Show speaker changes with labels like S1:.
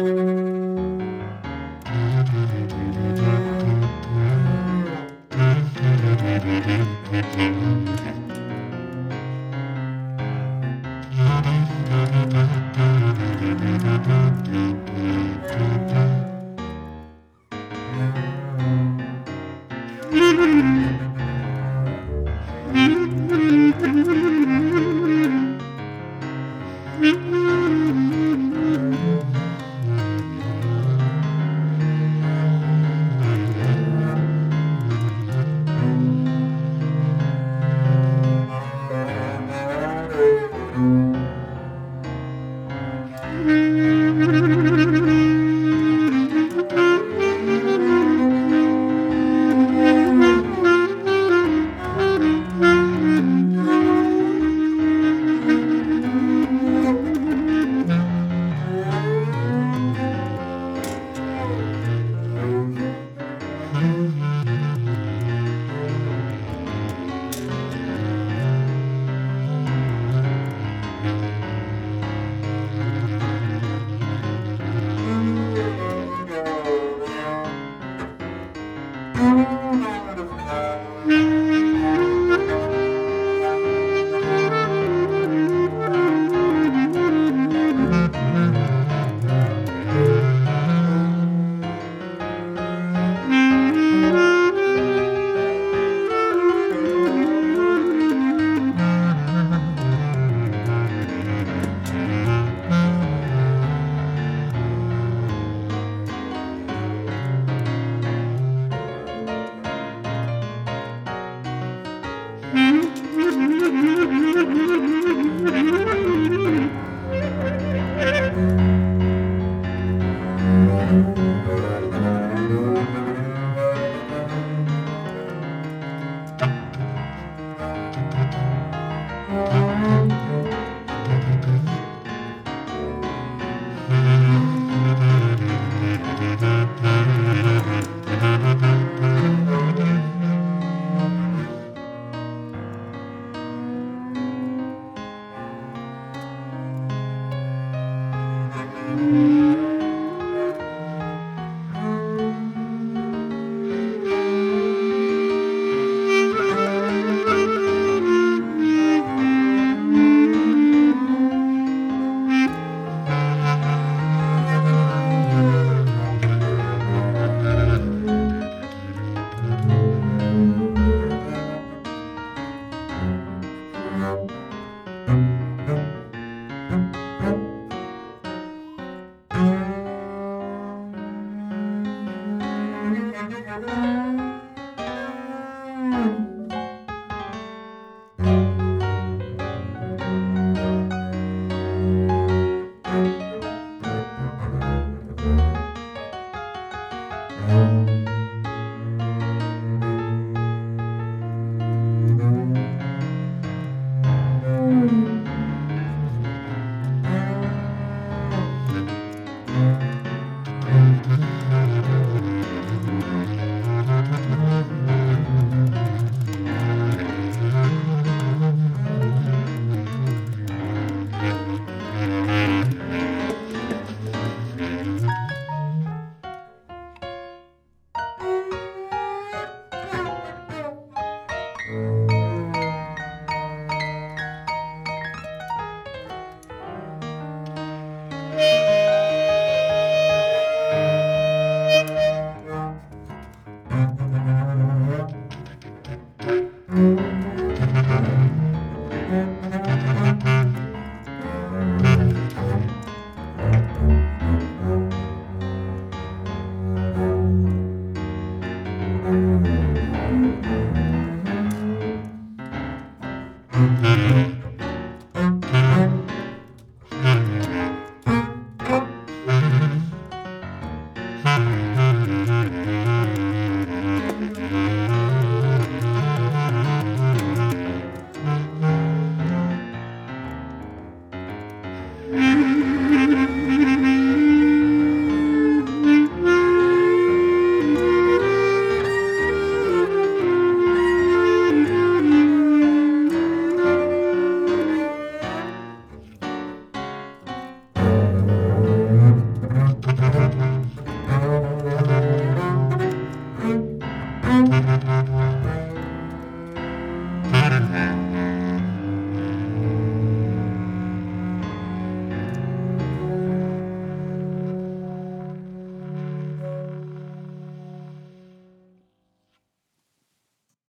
S1: Música Thank you. Mm-hmm.